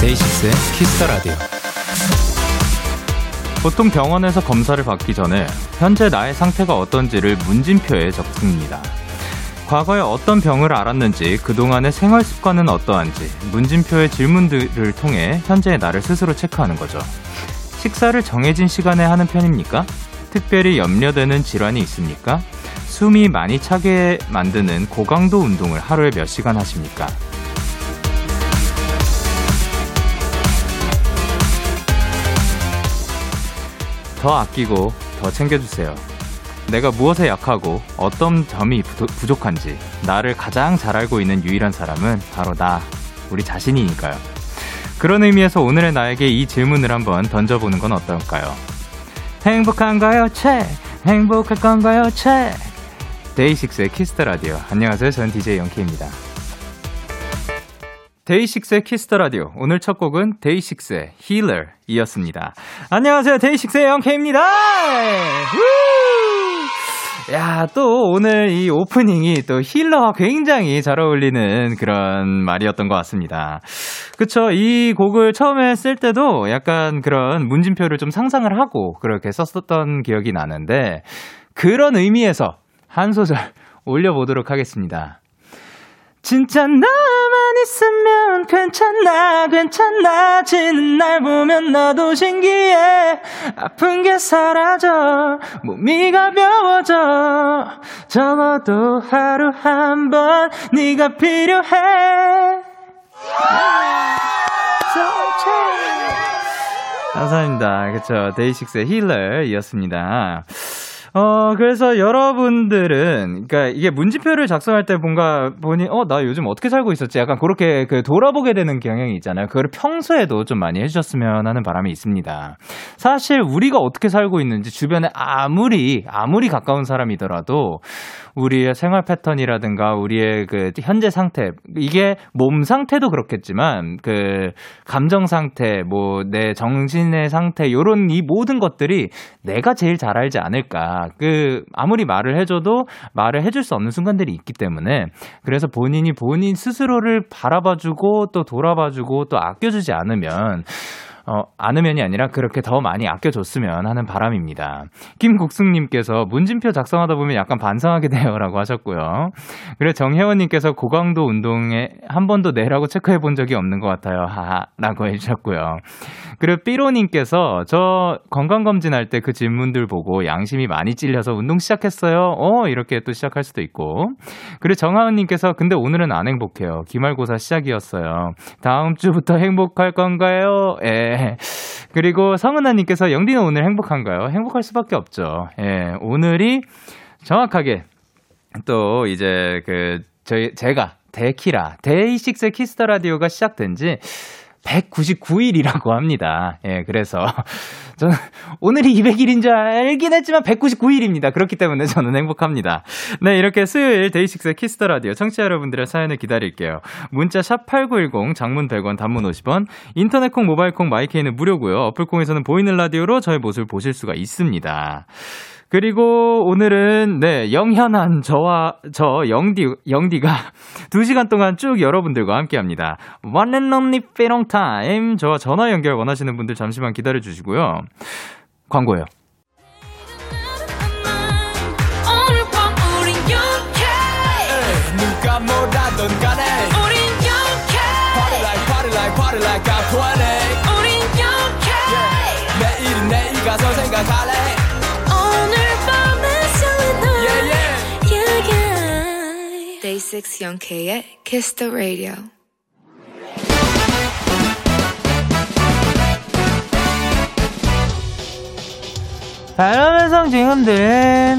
데이식스의 Kiss the Radio. 보통 병원에서 검사를 받기 전에 현재 나의 상태가 어떤지를 문진표에 적습니다. 과거에 어떤 병을 앓았는지, 그동안의 생활 습관은 어떠한지, 문진표의 질문들을 통해 현재의 나를 스스로 체크하는 거죠. 식사를 정해진 시간에 하는 편입니까? 특별히 염려되는 질환이 있습니까? 숨이 많이 차게 만드는 고강도 운동을 하루에 몇 시간 하십니까? 더 아끼고 더 챙겨주세요. 내가 무엇에 약하고 어떤 점이 부족한지 나를 가장 잘 알고 있는 유일한 사람은 바로 나, 우리 자신이니까요. 그런 의미에서 오늘의 나에게 이 질문을 한번 던져보는 건 어떨까요? 행복한가요, 체크? 행복할 건가요, 체크? 데이식스의 Kiss the Radio. 안녕하세요. 저는 DJ 영케이입니다. 데이식스의 Kiss the Radio. 오늘 첫 곡은 데이식스의 Healer이었습니다. 안녕하세요. 데이식스의 영케입니다. 야, 또 오늘 이 오프닝이 또 힐러와 굉장히 잘 어울리는 그런 말이었던 것 같습니다. 그쵸. 이 곡을 처음에 쓸 때도 약간 그런 문진표를 좀 상상을 하고 그렇게 썼었던 기억이 나는데 그런 의미에서 한 소절 올려보도록 하겠습니다. 진짜 나만 있으면 괜찮아 괜찮아지는 날 보면 나도 신기해 아픈 게 사라져 몸이 가벼워져 적어도 하루 한 번 네가 필요해 감사합니다. 그쵸. 데이식스의 힐러이었습니다. 어, 그래서 여러분들은, 그러니까 이게 문지표를 작성할 때 뭔가 보니, 어, 나 요즘 어떻게 살고 있었지? 약간 그렇게 그 돌아보게 되는 경향이 있잖아요. 그걸 평소에도 좀 많이 해주셨으면 하는 바람이 있습니다. 사실 우리가 어떻게 살고 있는지 주변에 아무리, 아무리 가까운 사람이더라도 우리의 생활 패턴이라든가 우리의 그 현재 상태, 이게 몸 상태도 그렇겠지만 그 감정 상태, 뭐 내 정신의 상태, 요런 이 모든 것들이 내가 제일 잘 알지 않을까. 그 아무리 말을 해줘도 말을 해줄 수 없는 순간들이 있기 때문에 그래서 본인이 본인 스스로를 바라봐주고 또 돌아봐주고 또 아껴주지 않으면 어, 않으면이 아니라 그렇게 더 많이 아껴줬으면 하는 바람입니다. 김국숙님께서 문진표 작성하다 보면 약간 반성하게 돼요라고 하셨고요. 그리고 정혜원님께서 고강도 운동에 한 번도 내라고 체크해 본 적이 없는 것 같아요. 하하라고 해주셨고요. 그리고 삐로님께서 저 건강검진할 때 그 질문들 보고 양심이 많이 찔려서 운동 시작했어요. 어, 이렇게 또 시작할 수도 있고. 그리고 정하은님께서 근데 오늘은 안 행복해요. 기말고사 시작이었어요. 다음 주부터 행복할 건가요? 예. 그리고 성은아님께서 영디는 오늘 행복한가요? 행복할 수밖에 없죠. 예. 오늘이 정확하게 또 이제 그 저희 제가 데키라 데이식스 키스 더 라디오가 시작된 지 199일이라고 합니다. 예, 그래서 저는 오늘이 200일인 줄 알긴 했지만 199일입니다. 그렇기 때문에 저는 행복합니다. 네, 이렇게 수요일 데이식스의 키스 더 라디오 청취자 여러분들의 사연을 기다릴게요. 문자 샵 8910 장문 100원 단문 50원 인터넷 콩 모바일 콩 마이케이는 무료고요. 어플 콩에서는 보이는 라디오로 저의 모습을 보실 수가 있습니다. 그리고 오늘은 네 영현한 저와 저 영디 영디가 2 시간 동안 쭉 여러분들과 함께 합니다. One and only be alone time 저와 전화 연결 원하시는 분들 잠시만 기다려 주시고요. 광고예요. 누가 뭐라던 간에 우린 영케 Party like party like party like I'm 20 우린 영케 yeah. 내일은 내일 가서 생각할래 데이식스 영케이의 Kiss the Radio. 바람의 지금들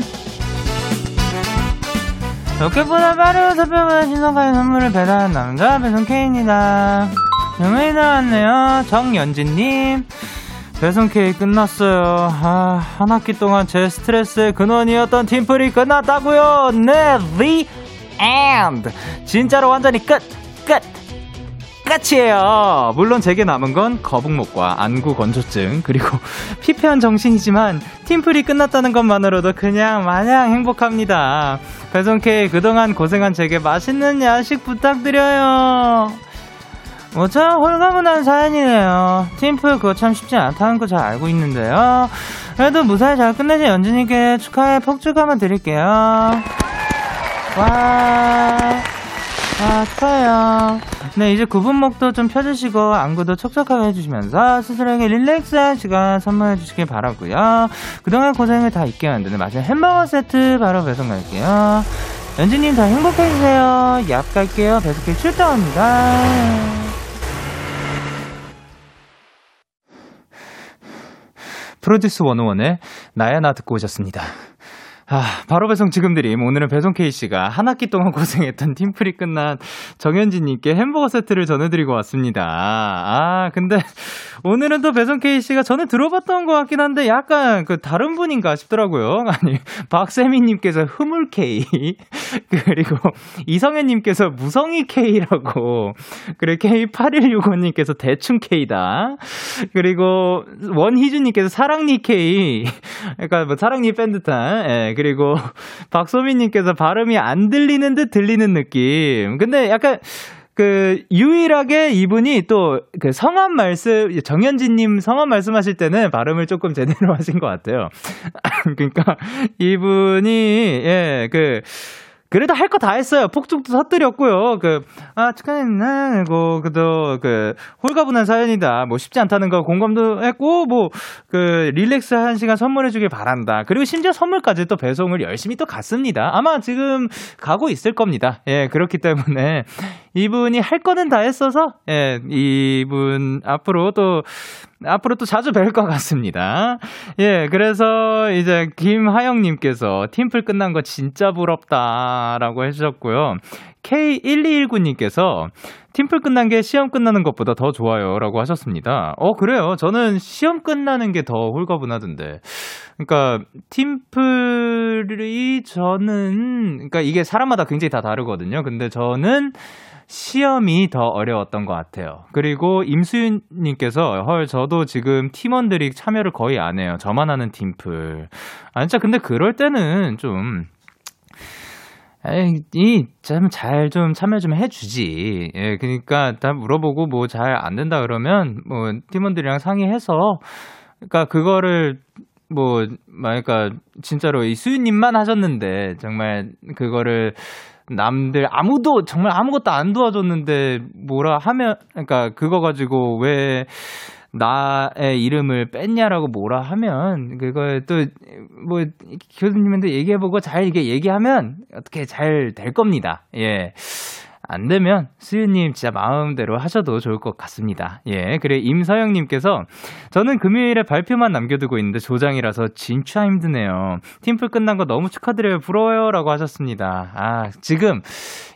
로켓보다 빠르고 서평보다 신선가의 선물을 배달한 남자 배송 K입니다. 명명이 나왔네요. 정연진님. 배송 K 끝났어요. 아, 한 학기 동안 제 스트레스의 근원이었던 팀플이 끝났다고요. 네, the end. 진짜로 완전히 끝, 끝. 끝이에요. 물론 제게 남은 건 거북목과 안구 건조증 그리고 피폐한 정신이지만 팀플이 끝났다는 것만으로도 그냥 마냥 행복합니다. 배송 K 그동안 고생한 제게 맛있는 야식 부탁드려요. 뭐참 홀가분한 사연이네요. 팀플 그거 참 쉽지 않다는 거 잘 알고 있는데요. 그래도 무사히 잘 끝내신 연준이께 축하의 폭죽 한번 드릴게요. 와, 아, 축하해요. 네, 이제 구분목도 좀 펴주시고, 안구도 촉촉하게 해주시면서, 스스로에게 릴렉스한 시간 선물해 주시길 바라고요 그동안 고생을 다 잊게 만드는 맛있는 햄버거 세트 바로 배송 갈게요. 연진님 더 행복해지세요. 얍 갈게요. 배송길 출동합니다. 프로듀스 101의 나야 나 듣고 오셨습니다. 아, 바로 배송 지금 드림. 오늘은 배송 K씨가 한 학기 동안 고생했던 팀플이 끝난 정현진님께 햄버거 세트를 전해드리고 왔습니다. 아, 근데 오늘은 또 배송 K씨가 전에 들어봤던 것 같긴 한데 약간 그 다른 분인가 싶더라고요. 아니, 박세미님께서 흐물 K. 그리고 이성현님께서 무성이 K라고. 그리고 K8165님께서 대충 K다. 그리고 원희준님께서 사랑니 K. 그러니까 뭐 사랑니 뺀 듯한. 예. 그리고 박소민님께서 발음이 안 들리는 듯 들리는 느낌. 근데 약간 그 유일하게 이분이 또 그 성함 말씀 정현진 님 성함 말씀하실 때는 발음을 조금 제대로 하신 것 같아요. 그러니까 이분이 예그 그래도 할 거 다 했어요. 폭죽도 터뜨렸고요. 그, 아, 축하했네. 고, 그도, 그, 홀가분한 사연이다. 뭐 쉽지 않다는 거 공감도 했고, 뭐, 그, 릴렉스 한 시간 선물해주길 바란다. 그리고 심지어 선물까지 또 배송을 열심히 또 갔습니다. 아마 지금 가고 있을 겁니다. 예, 그렇기 때문에 이분이 할 거는 다 했어서, 예, 이분 앞으로 또, 앞으로 또 자주 뵐 것 같습니다. 예, 그래서 이제 김하영님께서 팀플 끝난 거 진짜 부럽다라고 해주셨고요. K1219님께서 팀플 끝난 게 시험 끝나는 것보다 더 좋아요 라고 하셨습니다. 어, 그래요. 저는 시험 끝나는 게 더 홀가분하던데. 그러니까 팀플이 저는, 그러니까 이게 사람마다 굉장히 다 다르거든요. 근데 저는 시험이 더 어려웠던 것 같아요. 그리고 임수윤님께서 헐 저도 지금 팀원들이 참여를 거의 안 해요. 저만 하는 팀플. 아 진짜 근데 그럴 때는 좀잘좀 참여 좀 해주지. 예, 그니까, 다 물어보고 뭐 잘 안 된다 그러면, 뭐, 팀원들이랑 상의해서, 그니까, 그거를, 뭐, 그러니까, 진짜로 이 수유님만 하셨는데, 정말, 그거를, 남들 아무도 정말 아무것도 안 도와줬는데 뭐라 하면 그러니까 그거 가지고 왜 나의 이름을 뺐냐라고 뭐라 하면 그거 또뭐 교수님한테 얘기해보고 잘 이게 얘기하면 어떻게 잘 될 겁니다. 예. 안 되면 수유님 진짜 마음대로 하셔도 좋을 것 같습니다. 예, 그래 임서영님께서 저는 금요일에 발표만 남겨두고 있는데 조장이라서 진짜 힘드네요. 팀플 끝난 거 너무 축하드려요. 부러워요라고 하셨습니다. 아 지금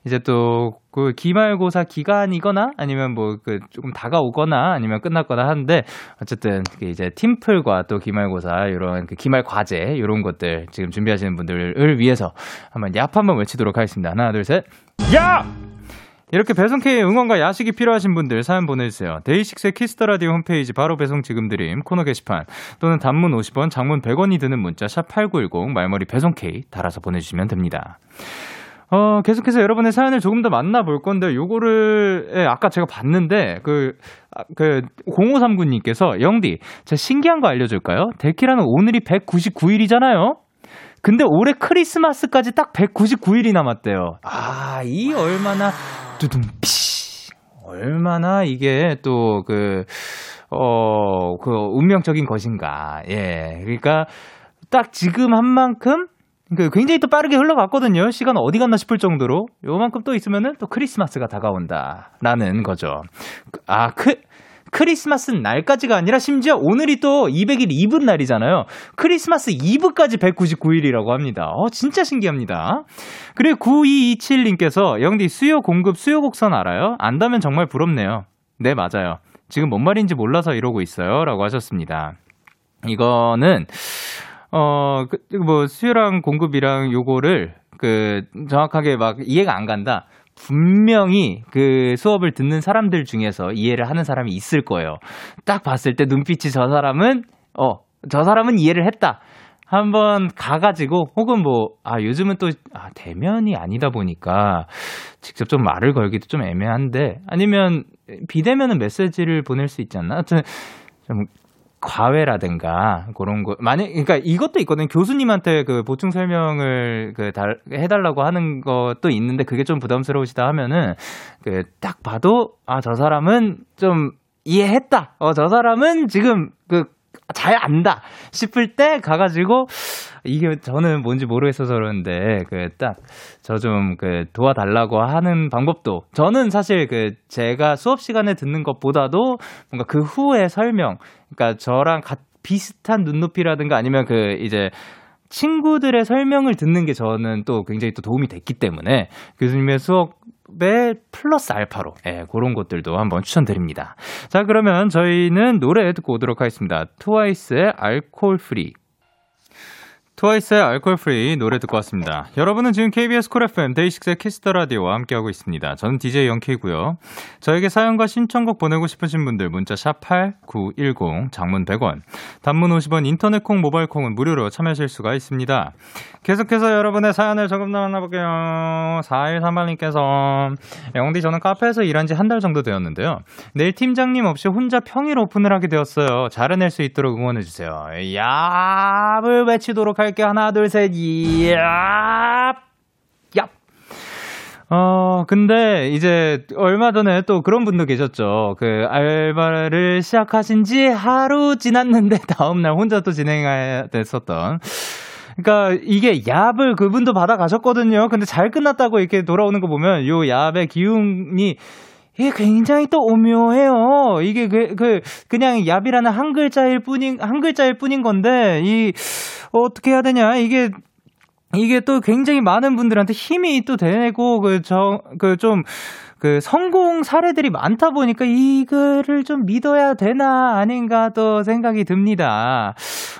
이제 또 그 기말고사 기간이거나 아니면 뭐 그 조금 다가오거나 아니면 끝났거나 하는데 어쨌든 이제 팀플과 또 기말고사 이런 그 기말 과제 이런 것들 지금 준비하시는 분들을 위해서 한번 얍 한번 외치도록 하겠습니다. 하나 둘 셋. 야! 이렇게 배송K 응원과 야식이 필요하신 분들 사연 보내주세요. 데이식스의 키스 더 라디오 홈페이지 바로 배송 지금 드림 코너 게시판 또는 단문 50원, 장문 100원이 드는 문자 샵 #8910 말머리 배송K 달아서 보내주시면 됩니다. 어, 계속해서 여러분의 사연을 조금 더 만나볼 건데, 요거를, 예, 아까 제가 봤는데, 그, 아, 그, 0539님께서, 영디, 제가 신기한 거 알려줄까요? 데키라는 오늘이 199일이잖아요? 근데 올해 크리스마스까지 딱 199일이 남았대요. 아, 이 얼마나 피 얼마나 이게 또 그 어, 그 운명적인 것인가. 예. 그러니까 딱 지금 한 만큼 그 굉장히 또 빠르게 흘러갔거든요. 시간 어디 갔나 싶을 정도로 요만큼 또 있으면은 또 크리스마스가 다가온다라는 거죠. 아, 크 크리스마스 날까지가 아니라 심지어 오늘이 또 200일 이브 날이잖아요. 크리스마스 이브까지 199일이라고 합니다. 어, 진짜 신기합니다. 그리고 9227님께서 영디 수요 공급 수요 곡선 알아요? 안다면 정말 부럽네요. 네, 맞아요. 지금 뭔 말인지 몰라서 이러고 있어요. 라고 하셨습니다. 이거는, 어, 그, 뭐, 수요랑 공급이랑 요거를, 그, 정확하게 막 이해가 안 간다. 분명히 그 수업을 듣는 사람들 중에서 이해를 하는 사람이 있을 거예요. 딱 봤을 때 눈빛이 저 사람은, 어, 저 사람은 이해를 했다. 한번 가가지고, 혹은 뭐, 아, 요즘은 또, 아, 대면이 아니다 보니까, 직접 좀 말을 걸기도 좀 애매한데, 아니면, 비대면은 메시지를 보낼 수 있지 않나? 하여튼, 좀, 과외라든가 그런 거 만약 그러니까 이것도 있거든요. 교수님한테 그 보충 설명을 그 달, 해달라고 하는 것도 있는데 그게 좀 부담스러우시다 하면은 그 딱 봐도 아 저 사람은 좀 이해했다. 어 저 사람은 지금 그 잘 안다 싶을 때 가가지고 이게 저는 뭔지 모르겠어서 그러는데 그 딱 저 좀 그 도와달라고 하는 방법도 저는 사실 그 제가 수업 시간에 듣는 것보다도 뭔가 그 후에 설명 그러니까 저랑 같, 비슷한 눈높이라든가 아니면 그 이제 친구들의 설명을 듣는 게 저는 또 굉장히 또 도움이 됐기 때문에 교수님의 수업에 플러스 알파로 예, 그런 것들도 한번 추천드립니다. 자 그러면 저희는 노래 듣고 오도록 하겠습니다. 트와이스의 Alcohol-Free 트와이스의 Alcohol-Free 노래 듣고 왔습니다. 여러분은 지금 KBS 쿨 FM 데이식스의 키스 더 라디오와 함께하고 있습니다. 저는 DJ 영케이고요. 저에게 사연과 신청곡 보내고 싶으신 분들 문자 샵 #8910 장문 100원, 단문 50원, 인터넷 콩, 모바일 콩은 무료로 참여하실 수가 있습니다. 계속해서 여러분의 사연을 조금 더 만나볼게요. 4138님께서 영디 저는 카페에서 일한 지 한 달 정도 되었는데요. 내일 팀장님 없이 혼자 평일 오픈을 하게 되었어요. 잘해낼 수 있도록 응원해 주세요. 야을 외치도록 할게 하나 둘 셋. 얍. 얍. 어, 근데 이제 얼마 전에 또 그런 분도 계셨죠. 그 알바를 시작하신 지 하루 지났는데 다음날 혼자 또 진행해야 됐었던. 그러니까 이게 얍을 그분도 받아 가셨거든요. 근데 잘 끝났다고 이렇게 돌아오는 거 보면 요 얍의 기운이 이게 굉장히 또 오묘해요. 이게 그, 그, 그냥 얍이라는 한 글자일 뿐인, 한 글자일 뿐인 건데, 이, 어떻게 해야 되냐. 이게, 이게 또 굉장히 많은 분들한테 힘이 또 되고, 그, 저, 그 좀, 그 성공 사례들이 많다 보니까 이거를 좀 믿어야 되나 아닌가 또 생각이 듭니다.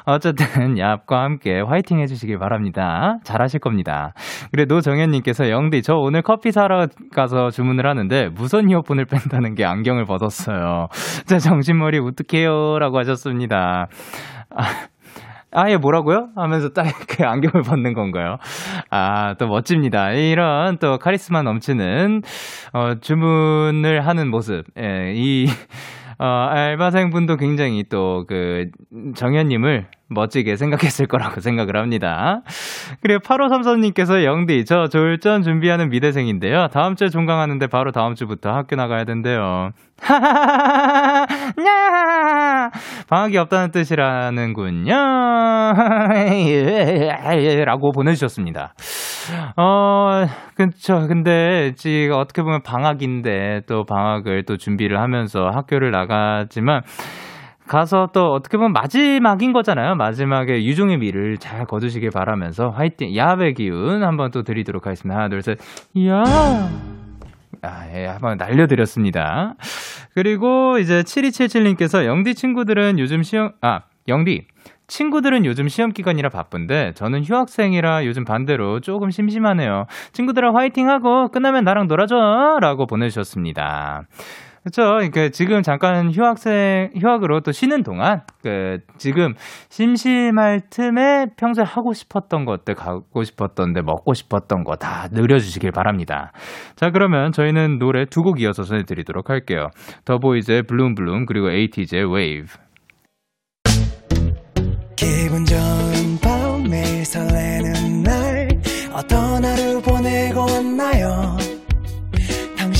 어쨌든 얍과 함께 화이팅 해주시길 바랍니다. 잘하실 겁니다. 그래 노정현님께서 영디 저 오늘 커피 사러 가서 주문을 하는데 무선 이어폰을 뺀다는 게 안경을 벗었어요. 자 정신머리 어떡해요라고 하셨습니다. 아, 아예 뭐라고요? 하면서 딱 그 안경을 벗는 건가요? 아, 또 멋집니다. 이런 또 카리스마 넘치는, 어, 주문을 하는 모습. 예, 이, 어, 알바생분도 굉장히 또 그 정현님을 멋지게 생각했을 거라고 생각을 합니다. 그리고 8533님께서 영디, 저 졸전 준비하는 미대생인데요. 다음 주에 종강하는데 바로 다음 주부터 학교 나가야 된대요. 방학이 없다는 뜻이라는군요. 라고 보내주셨습니다. 어, 그쵸. 근데, 지금 어떻게 보면 방학인데, 또 방학을 또 준비를 하면서 학교를 나가지만, 가서 또 어떻게 보면 마지막인 거잖아요. 마지막에 유종의 미를 잘 거두시길 바라면서 화이팅, 야배 기운 한번 또 드리도록 하겠습니다. 하나, 둘, 셋. 야! 아, 예, 한번 날려드렸습니다. 그리고 이제 7277님께서 영디 친구들은 요즘 시험, 아, 영디. 친구들은 요즘 시험 기간이라 바쁜데 저는 휴학생이라 요즘 반대로 조금 심심하네요. 친구들아 화이팅하고 끝나면 나랑 놀아줘라고 보내주셨습니다. 그렇죠. 그러니까 지금 잠깐 휴학생 휴학으로 또 쉬는 동안 그 지금 심심할 틈에 평소에 하고 싶었던 것들 가고 싶었던데 먹고 싶었던 거 다 늘려주시길 바랍니다. 자 그러면 저희는 노래 두 곡 이어서 전해드리도록 할게요. 더보이즈의 Bloom Bloom 그리고 에이티즈의 웨이브. 기분 좋은 밤 매일 설레는 날 어떤 하루 보내고 왔나요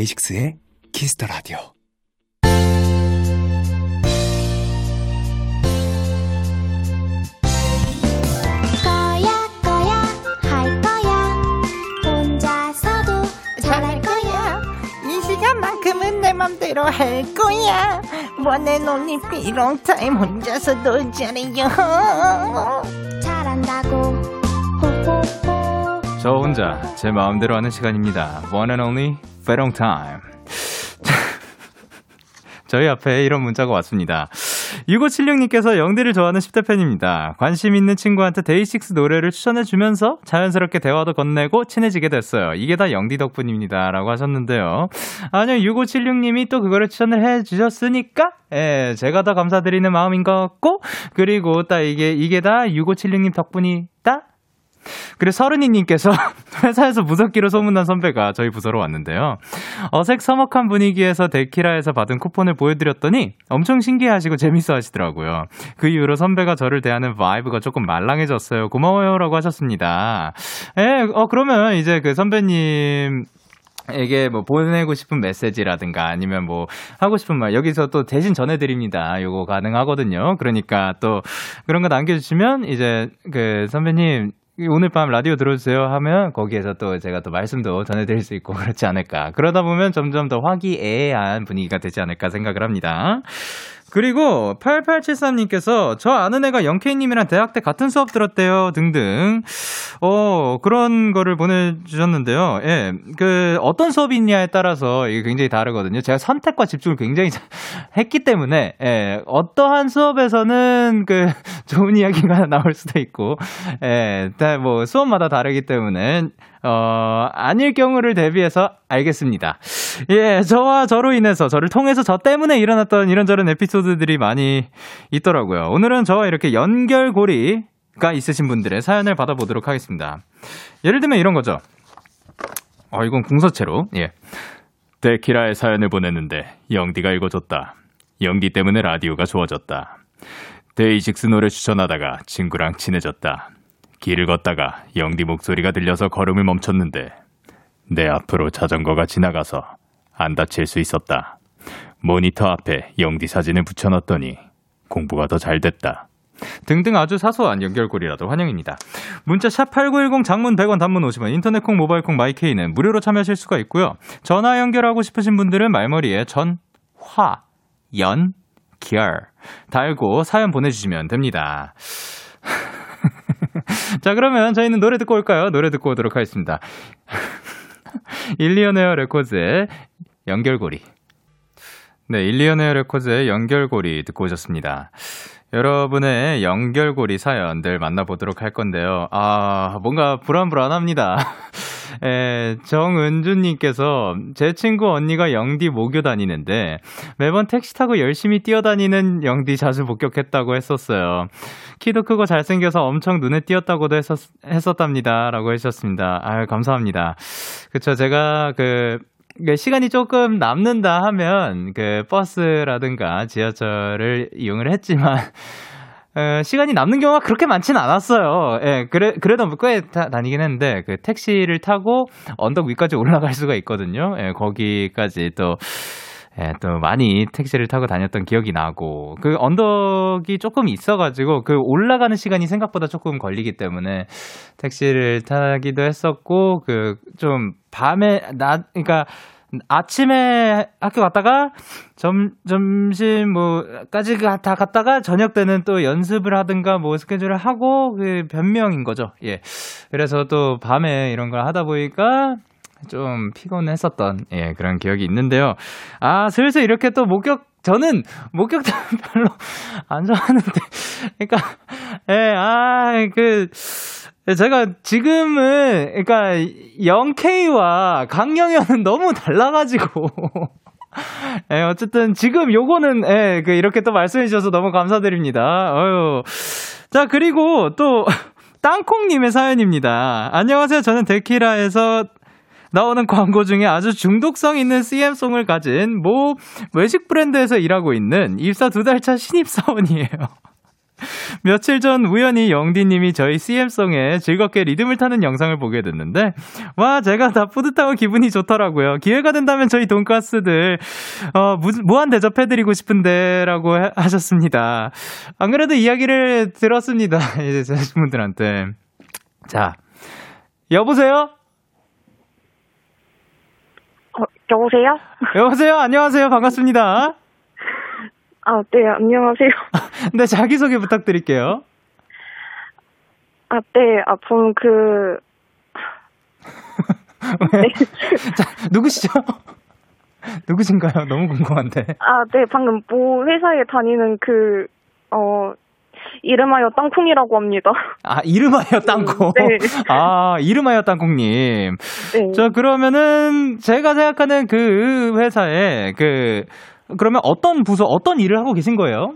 데이식스의 키스터 라디오. 맘대로 할 거야. One and only be alone time 혼자서 놀자래요. 잘한다고. 저 혼자 제 마음대로 하는 시간입니다. One and only be alone time. 저희 앞에 이런 문자가 왔습니다. 6576님께서 영디를 좋아하는 10대 팬입니다. 관심 있는 친구한테 데이식스 노래를 추천해주면서 자연스럽게 대화도 건네고 친해지게 됐어요. 이게 다 영디 덕분입니다. 라고 하셨는데요. 아니요, 6576님이 또 그거를 추천을 해주셨으니까, 예, 제가 더 감사드리는 마음인 것 같고, 그리고 딱 이게, 이게 다 6576님 덕분이다? 그리고 서른이님께서 회사에서 무섭기로 소문난 선배가 저희 부서로 왔는데요. 어색 서먹한 분위기에서 데키라에서 받은 쿠폰을 보여드렸더니 엄청 신기해하시고 재밌어 하시더라고요. 그 이후로 선배가 저를 대하는 vibe가 조금 말랑해졌어요. 고마워요라고 하셨습니다. 예, 어, 그러면 이제 그 선배님 에게 뭐 보내고 싶은 메시지라든가 아니면 뭐 하고 싶은 말 여기서 또 대신 전해드립니다. 요거 가능하거든요. 그러니까 또 그런 거 남겨주시면 이제 그 선배님 오늘 밤 라디오 들어주세요 하면 거기에서 또 제가 또 말씀도 전해드릴 수 있고 그렇지 않을까. 그러다 보면 점점 더 화기애애한 분위기가 되지 않을까 생각을 합니다. 그리고 8873님께서 저 아는 애가 영케이님이랑 대학 때 같은 수업 들었대요. 등등. 어 그런 거를 보내주셨는데요. 예 그 어떤 수업이 있냐에 따라서 이게 굉장히 다르거든요. 제가 선택과 집중을 굉장히 잘 했기 때문에 예 어떠한 수업에서는 그 좋은 이야기가 나올 수도 있고 예 뭐 수업마다 다르기 때문에 어, 아닐 경우를 대비해서 알겠습니다. 예, 저와 저로 인해서, 저를 통해서 저 때문에 일어났던 이런저런 에피소드들이 많이 있더라고요. 오늘은 저와 이렇게 연결고리가 있으신 분들의 사연을 받아보도록 하겠습니다. 예를 들면 이런 거죠. 어, 이건 궁서체로, 예. 데키라의 사연을 보냈는데, 영디가 읽어줬다. 영디 때문에 라디오가 좋아졌다. 데이식스 노래 추천하다가 친구랑 친해졌다. 길을 걷다가 영디 목소리가 들려서 걸음을 멈췄는데 내 앞으로 자전거가 지나가서 안 다칠 수 있었다. 모니터 앞에 영디 사진을 붙여놨더니 공부가 더 잘 됐다. 등등 아주 사소한 연결고리라도 환영입니다. 문자 샵8910 장문 100원 단문 50원 인터넷 콩 모바일 콩 마이케이는 무료로 참여하실 수가 있고요. 전화 연결하고 싶으신 분들은 말머리에 전, 화, 연, 결 달고 사연 보내주시면 됩니다. 자, 그러면 저희는 노래 듣고 올까요? 노래 듣고 오도록 하겠습니다. 일리네어 레코드의 연결고리. 네, 일리네어 레코드의 연결고리 듣고 오셨습니다. 여러분의 연결고리 사연들 만나보도록 할 건데요. 아, 뭔가 불안불안합니다. 에, 정은주님께서 제 친구 언니가 영디 모교 다니는데 매번 택시 타고 열심히 뛰어다니는 영디 자주 목격했다고 했었어요. 키도 크고 잘생겨서 엄청 눈에 띄었다고도 했었, 했었답니다. 라고 해주셨습니다. 아유, 감사합니다. 그쵸, 제가 그, 시간이 조금 남는다 하면 그 버스라든가 지하철을 이용을 했지만 어, 시간이 남는 경우가 그렇게 많지는 않았어요. 예, 그래, 그래도 꽤 다, 다니긴 했는데, 그 택시를 타고 언덕 위까지 올라갈 수가 있거든요. 예, 거기까지 또, 예, 또 많이 택시를 타고 다녔던 기억이 나고, 그 언덕이 조금 있어가지고, 그 올라가는 시간이 생각보다 조금 걸리기 때문에 택시를 타기도 했었고, 그 좀 밤에, 낮, 그러니까 아침에 학교 갔다가 점 점심 뭐까지 다 갔다가 저녁 때는 또 연습을 하든가 뭐 스케줄을 하고 그 변명인 거죠. 예. 그래서 또 밤에 이런 걸 하다 보니까 좀 피곤했었던 예 그런 기억이 있는데요. 아 슬슬 이렇게 또 목격 저는 목격자 별로 안 좋아하는데 그러니까 예 아 그 제가 지금은 그러니까 0K와 강영현은 너무 달라가지고 예, 어쨌든 지금 요거는 예, 그 이렇게 또 말씀해 주셔서 너무 감사드립니다. 어유. 자, 그리고 또 땅콩 님의 사연입니다. 안녕하세요. 저는 데키라에서 나오는 광고 중에 아주 중독성 있는 CM송을 가진 모 외식 브랜드에서 일하고 있는 입사 두 달 차 신입사원이에요. 며칠 전 우연히 영디님이 저희 CM송에 즐겁게 리듬을 타는 영상을 보게 됐는데, 와, 제가 다 뿌듯하고 기분이 좋더라고요. 기회가 된다면 저희 돈가스들, 어, 무, 무한 대접해드리고 싶은데, 라고 하, 하셨습니다. 안 그래도 이야기를 들었습니다. 이제 제분들한테. 자, 여보세요? 어, 여보세요? 여보세요? 안녕하세요. 반갑습니다. 아, 네, 안녕하세요. 네, 자기소개 부탁드릴게요. 아, 네, 아, 전 그, 왜? 자, 누구시죠? 누구신가요? 너무 궁금한데. 아, 네, 방금 모 회사에 다니는 그, 어, 이름하여 땅콩이라고 합니다. 아, 이름하여 땅콩. 네. 아, 이름하여 땅콩님. 네. 저, 그러면은, 제가 생각하는 그 회사에, 그, 그러면 어떤 부서, 어떤 일을 하고 계신 거예요?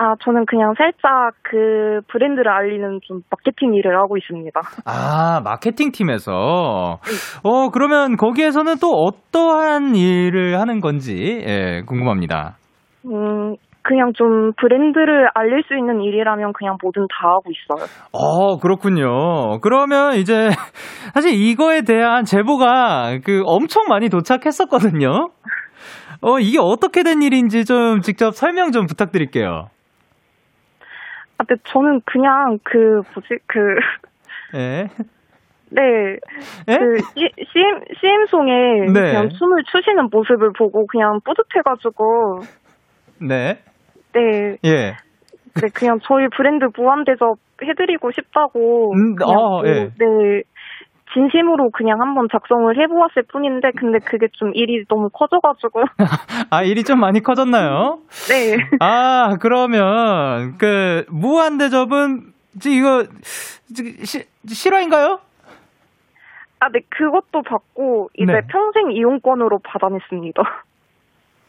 아, 저는 그냥 살짝 그 브랜드를 알리는 좀 마케팅 일을 하고 있습니다. 아, 마케팅 팀에서. 어, 그러면 거기에서는 또 어떠한 일을 하는 건지, 예, 궁금합니다. 음, 그냥 좀 브랜드를 알릴 수 있는 일이라면 그냥 뭐든 다 하고 있어요. 어, 그렇군요. 그러면 이제, 사실 이거에 대한 제보가 그 엄청 많이 도착했었거든요. 어, 이게 어떻게 된 일인지 좀 직접 설명 좀 부탁드릴게요. 아, 근데 저는 그냥 그, 뭐지, 그, 예. 네. 예? 그, C- CM, CM송에 네. 그냥 춤을 추시는 모습을 보고 그냥 뿌듯해가지고, 네. 네. 예. 네, 그냥 저희 브랜드 무한대접 해드리고 싶다고. 음, 그, 예. 네. 진심으로 그냥 한번 작성을 해보았을 뿐인데, 근데 그게 좀 일이 너무 커져가지고. 아, 일이 좀 많이 커졌나요? 네. 아, 그러면, 그, 무한 대접은, 지, 이거, 지, 시, 실화인가요? 아, 네, 그것도 받고, 이제 네. 평생 이용권으로 받아냈습니다.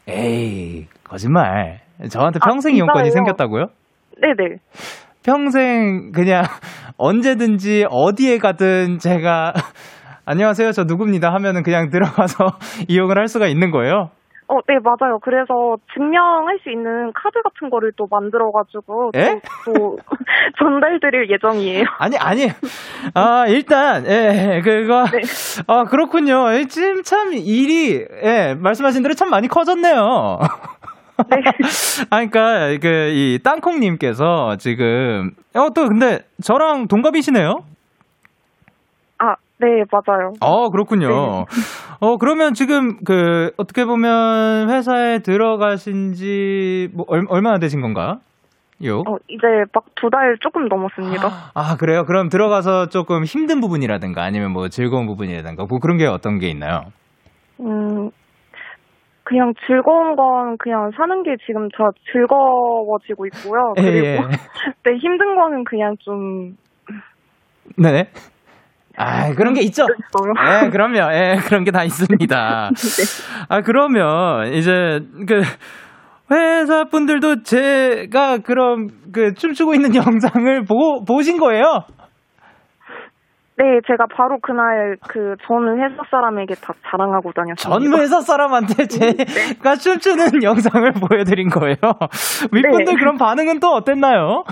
에이, 거짓말. 저한테 아, 평생 이용권이 진짜예요? 생겼다고요? 네네. 평생 그냥 언제든지 어디에 가든 제가 안녕하세요 저 누굽니다 하면은 그냥 들어가서 이용을 할 수가 있는 거예요. 어, 네, 맞아요. 그래서 증명할 수 있는 카드 같은 거를 또 만들어가지고, 에? 또, 또 전달드릴 예정이에요. 아니 아니 아 일단 예 그거 네. 아 그렇군요. 예, 지금 참 일이 예 말씀하신 대로 참 많이 커졌네요. 네. 아, 그러니까 그 이 땅콩님께서 지금 어 또 근데 저랑 동갑이시네요. 아, 네, 맞아요. 어, 그렇군요. 네. 어, 그러면 지금 그 어떻게 보면 회사에 들어가신 지뭐 얼마나 되신 건가? 요. 어, 이제 막 두 달 조금 넘었습니다. 아, 그래요? 그럼 들어가서 조금 힘든 부분이라든가 아니면 뭐 즐거운 부분이라든가 뭐 그런 게 어떤 게 있나요? 음, 그냥 즐거운 건 그냥 사는 게 지금 다 즐거워지고 있고요. 예, 그리고 예. 네, 힘든 거는 그냥 좀 네네. 아, 그런 게 있죠? 있어요. 예, 그럼요. 예, 그런 게 다 있습니다. 아, 그러면 이제 그 회사 분들도 제가 그럼 그 춤추고 있는 영상을 보고 보신 거예요? 네, 제가 바로 그날 그전 회사 사람에게 다 자랑하고 전 다녔습니다. 회사 사람한테 제가 춤추는 영상을 보여드린 거예요. 윗분들 네. 그럼 반응은 또 어땠나요?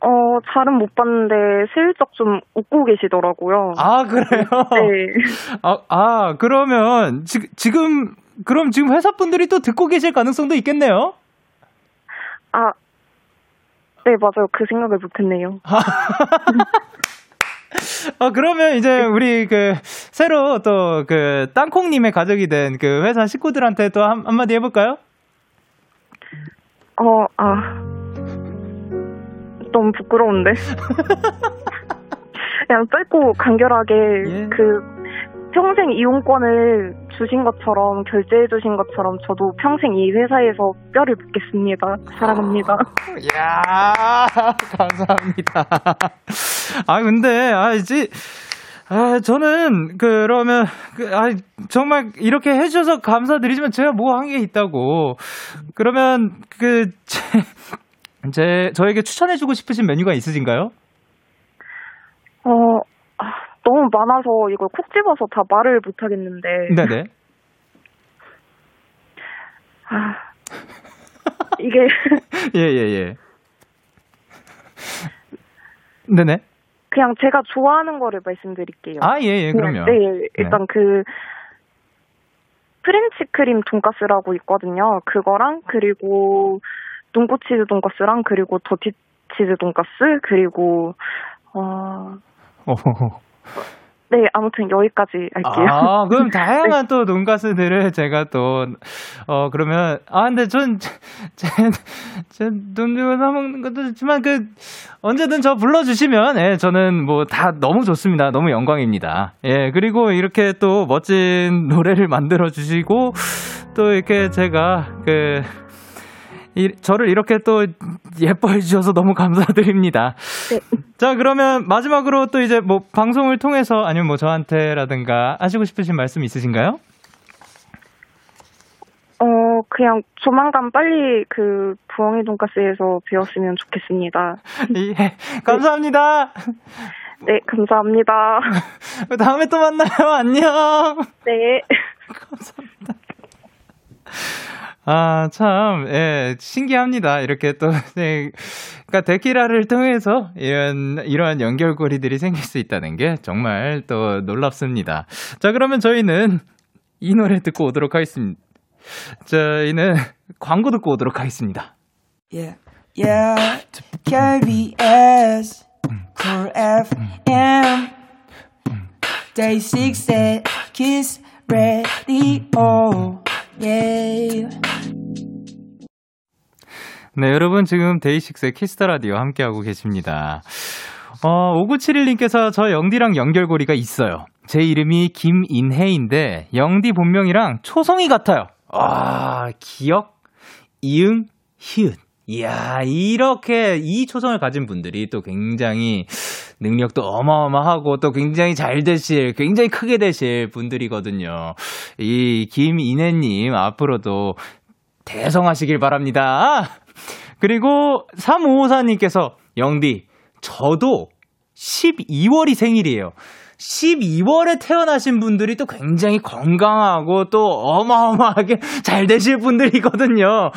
어, 잘은 못 봤는데 슬쩍 좀 웃고 계시더라고요. 아, 그래요? 네. 아, 아, 그러면 지, 지금 그럼 지금 회사 분들이 또 듣고 계실 가능성도 있겠네요. 아, 네, 맞아요. 그 생각을 못 했네요. 아, 그러면 이제 우리 그 새로 또 그 땅콩님의 가족이 된 그 회사 식구들한테 또 한, 한마디 해볼까요? 어, 아. 너무 부끄러운데. 그냥 짧고 간결하게 예. 그 평생 이용권을 주신 것처럼 결제해 주신 것처럼 저도 평생 이 회사에서 뼈를 묻겠습니다. 사랑합니다. 이야, 감사합니다. 아, 근데, 아, 이제, 아, 저는, 그러면, 그, 아, 정말 이렇게 해주셔서 감사드리지만 제가 뭐 한 게 있다고. 그러면, 그, 제, 제, 저에게 추천해주고 싶으신 메뉴가 있으신가요? 어, 아, 너무 많아서 이걸 콕 집어서 다 말을 못 하겠는데. 네네. 아, 이게 예, 예, 예. 네네. 그냥 제가 좋아하는 거를 말씀드릴게요. 아, 예, 예, 그럼요. 네, 일단 그 French 크림 돈가스라고 있거든요. 그거랑 그리고 눈꽃치즈 돈가스랑 그리고 더티 치즈 돈가스 그리고 어 오, 네, 아무튼 여기까지 할게요. 아, 그럼 다양한 또 돈가스들을 제가 또, 어, 그러면, 아, 근데 전, 제, 제, 돈 주고 사먹는 것도 좋지만, 그, 언제든 저 불러주시면, 예, 저는 뭐 다 너무 좋습니다. 너무 영광입니다. 예, 그리고 이렇게 또 멋진 노래를 만들어주시고, 또 이렇게 제가, 그, 이, 저를 이렇게 또 예뻐해 주셔서 너무 감사드립니다. 네. 자, 그러면 마지막으로 또 이제 뭐 방송을 통해서 아니면 뭐 저한테라든가 하시고 싶으신 말씀 있으신가요? 어, 그냥 조만간 빨리 그 부엉이 돈가스에서 배웠으면 좋겠습니다. 예, 감사합니다. 네, 감사합니다. 다음에 또 만나요. 안녕. 네. 아, 참, 예, 신기합니다. 이렇게 또, 네, 그니까 데키라를 통해서 이런, 이러한 연결고리들이 생길 수 있다는 게 정말 또 놀랍습니다. 자, 그러면 저희는 이 노래 듣고 오도록 하겠습니다. 저희는 광고 듣고 오도록 하겠습니다. Yeah, yeah. KBS, Cool FM, Day 6 Kiss Radio. Yeah. 네, 여러분 지금 데이식스의 키스 더 라디오 함께하고 계십니다. 어, 5971님께서 저 영디랑 연결고리가 있어요. 제 이름이 김인혜인데 영디 본명이랑 초성이 같아요. 아, 기역, 이응, 히읗. 이야, 이렇게 이 초성을 가진 분들이 또 굉장히 능력도 어마어마하고 또 굉장히 잘 되실, 굉장히 크게 되실 분들이거든요. 이 김인혜님 앞으로도 대성하시길 바랍니다. 그리고 3554님께서 영디, 저도 12월이 생일이에요. 12월에 태어나신 분들이 또 굉장히 건강하고 또 어마어마하게 잘 되실 분들이거든요.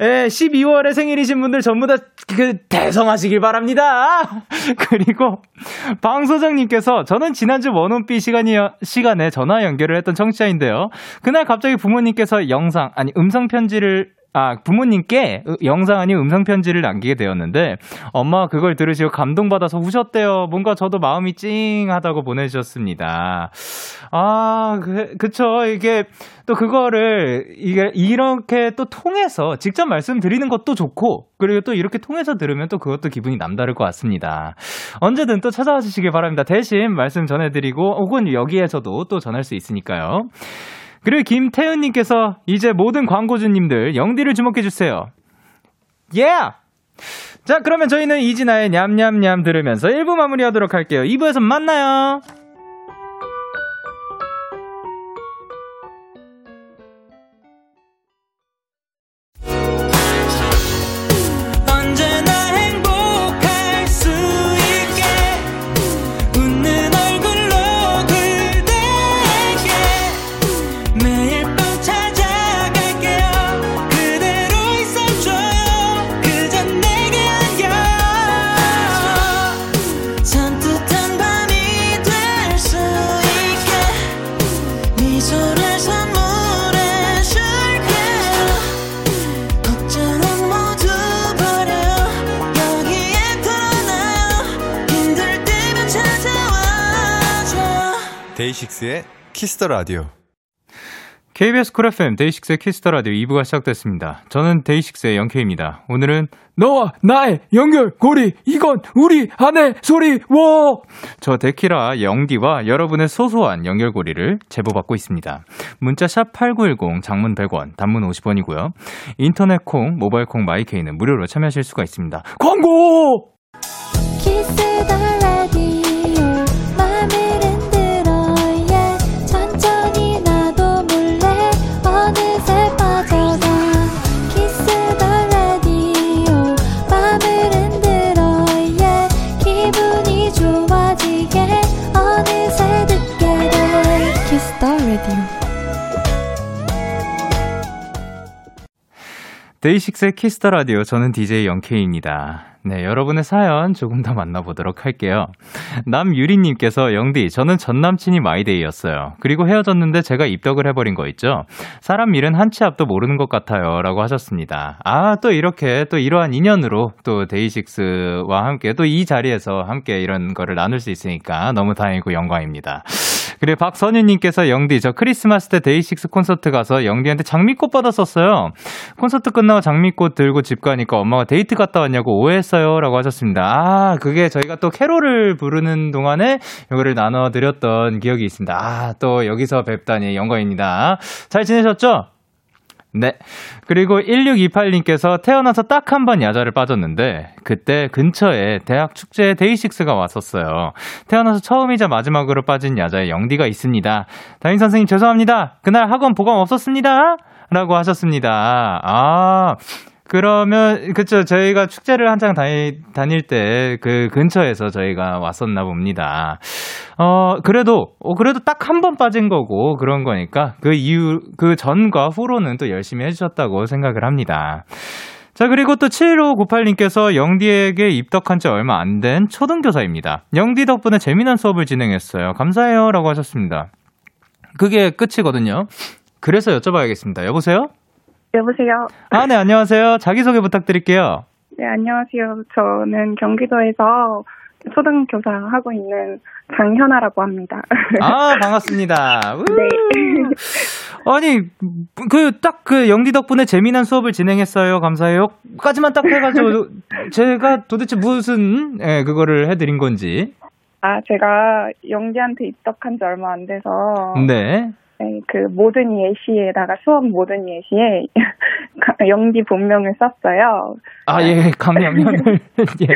예, 12월에 생일이신 분들 전부 다 그 대성하시길 바랍니다. 그리고 방소장님께서 저는 지난주 원혼비 시간이 시간에 전화 연결을 했던 청취자인데요. 그날 갑자기 부모님께서 영상 아니 음성 편지를 아, 부모님께 영상 아닌 음성 편지를 남기게 되었는데 엄마가 그걸 들으시고 감동받아서 우셨대요. 뭔가 저도 마음이 찡하다고 보내주셨습니다. 아, 그, 그쵸. 이게 또 그거를 이게 이렇게 또 통해서 직접 말씀드리는 것도 좋고 그리고 또 이렇게 통해서 들으면 또 그것도 기분이 남다를 것 같습니다. 언제든 또 찾아와 주시길 바랍니다. 대신 말씀 전해드리고 혹은 여기에서도 또 전할 수 있으니까요. 그리고 김태훈님께서 이제 모든 광고주님들 영디를 주목해주세요. 예! Yeah! 자, 그러면 저희는 이진아의 냠냠냠 들으면서 1부 마무리하도록 할게요. 2부에서 만나요! 데이식스의 키스 더 라디오. KBS 쿨 FM 데이식스의 키스 더 라디오 2부가 시작됐습니다. 저는 데이식스의 영케입니다. 오늘은 너와 나의 연결고리 이건 우리 안의 소리 워! 저 데키라 영디와 여러분의 소소한 연결고리를 제보받고 있습니다. 문자 샵 8910 장문 100원 단문 50원이고요. 인터넷 콩 모바일 콩 마이케이는 무료로 참여하실 수가 있습니다. 광고! 키스 더 데이식스의 키스 더 라디오 저는 DJ 영케이입니다. 네, 여러분의 사연 조금 더 만나보도록 할게요. 남유리님께서 영디, 저는 전 남친이 마이데이였어요. 그리고 헤어졌는데 제가 입덕을 해버린 거 있죠? 사람 일은 한 치 앞도 모르는 것 같아요. 라고 하셨습니다. 아, 또 이렇게 또 이러한 인연으로 또 데이식스와 함께 또 이 자리에서 함께 이런 거를 나눌 수 있으니까 너무 다행이고 영광입니다. 그리고 박선유님께서 영디, 저 크리스마스 때 데이식스 콘서트 가서 영디한테 장미꽃 받았었어요. 콘서트 끝나고 장미꽃 들고 집 가니까 엄마가 데이트 갔다 왔냐고 오해했어요. 라고 하셨습니다. 아, 그게 저희가 또 캐롤을 부르는 동안에 이거를 나눠드렸던 기억이 있습니다. 아, 또 여기서 뵙다니 영광입니다. 잘 지내셨죠? 네. 그리고 1628님께서 태어나서 딱 한 번 야자를 빠졌는데, 그때 근처에 대학 축제에 데이식스가 왔었어요. 태어나서 처음이자 마지막으로 빠진 야자에 영디가 있습니다. 담임 선생님 죄송합니다. 그날 학원 보강 없었습니다. 라고 하셨습니다. 아, 그러면, 그쵸. 저희가 축제를 한창 다니, 다닐 때 그 근처에서 저희가 왔었나 봅니다. 어, 그래도, 어, 그래도 딱 한 번 빠진 거고 그런 거니까 그 이후, 그 전과 후로는 또 열심히 해주셨다고 생각을 합니다. 자, 그리고 또 7598님께서 영디에게 입덕한 지 얼마 안 된 초등교사입니다. 영디 덕분에 재미난 수업을 진행했어요. 감사해요. 라고 하셨습니다. 그게 끝이거든요. 그래서 여쭤봐야겠습니다. 여보세요? 여보세요. 아, 네, 안녕하세요. 자기소개 부탁드릴게요. 네, 안녕하세요. 저는 경기도에서 초등교사 하고 있는 장현아라고 합니다. 아, 반갑습니다. 우! 네. 아니, 그, 딱 그 영디 덕분에 재미난 수업을 진행했어요. 감사해요. 까지만 딱 해가지고, 제가 도대체 무슨, 예, 그거를 해드린 건지. 아, 제가 영디한테 입덕한 지 얼마 안 돼서 네. 네, 그 모든 예시에다가 수업 모든 예시에 영디 본명을 썼어요. 아, 예, 강양면을, 예.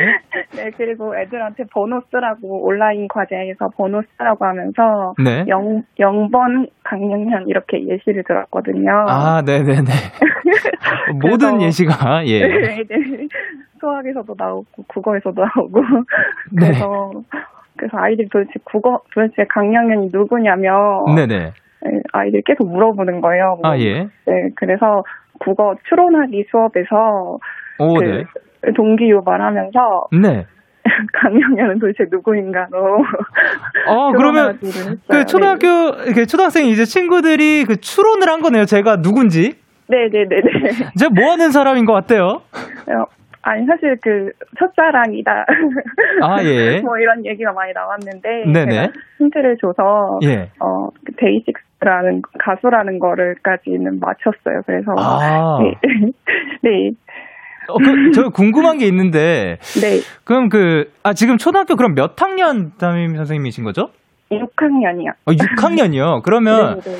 네, 그리고 애들한테 번호 쓰라고 온라인 과제에서 번호 쓰라고 하면서 네. 영 0번 강영현 이렇게 예시를 들었거든요. 아, 네네네. 모든 그래서- 예시가, 예. 네, 네. 수학에서도 나오고 국어에서도 나오고 네. 그래서 그래서 아이들이 도대체 국어 도대체 강영현이 누구냐며 네네. 네, 아이들이 계속 물어보는 거예요. 아, 예. 네, 그래서 국어 추론하기 수업에서 오, 그 네. 동기 유발하면서 네. 강영현은 도대체 누구인가로 어, 그러면. 그 초등학교, 그 초등학생 이제 친구들이 그 추론을 한 거네요. 제가 누군지. 네, 네, 네, 네. 제가 뭐 하는 사람인 것 같아요? 어, 아니 사실 그 첫사랑이다. 아, 예. 뭐 이런 얘기가 많이 나왔는데 네네. 제가 힌트를 줘서 예. 어그 데이식스 라는 가수라는 거를까지는 맞췄어요. 그래서 아. 네. 네. 어, 그, 저 궁금한 게 있는데, 네. 그럼 그, 아, 지금 초등학교 그럼 몇 학년 담임 선생님이신 거죠? 6학년이요. 어, 6학년이요. 그러면 네, 네.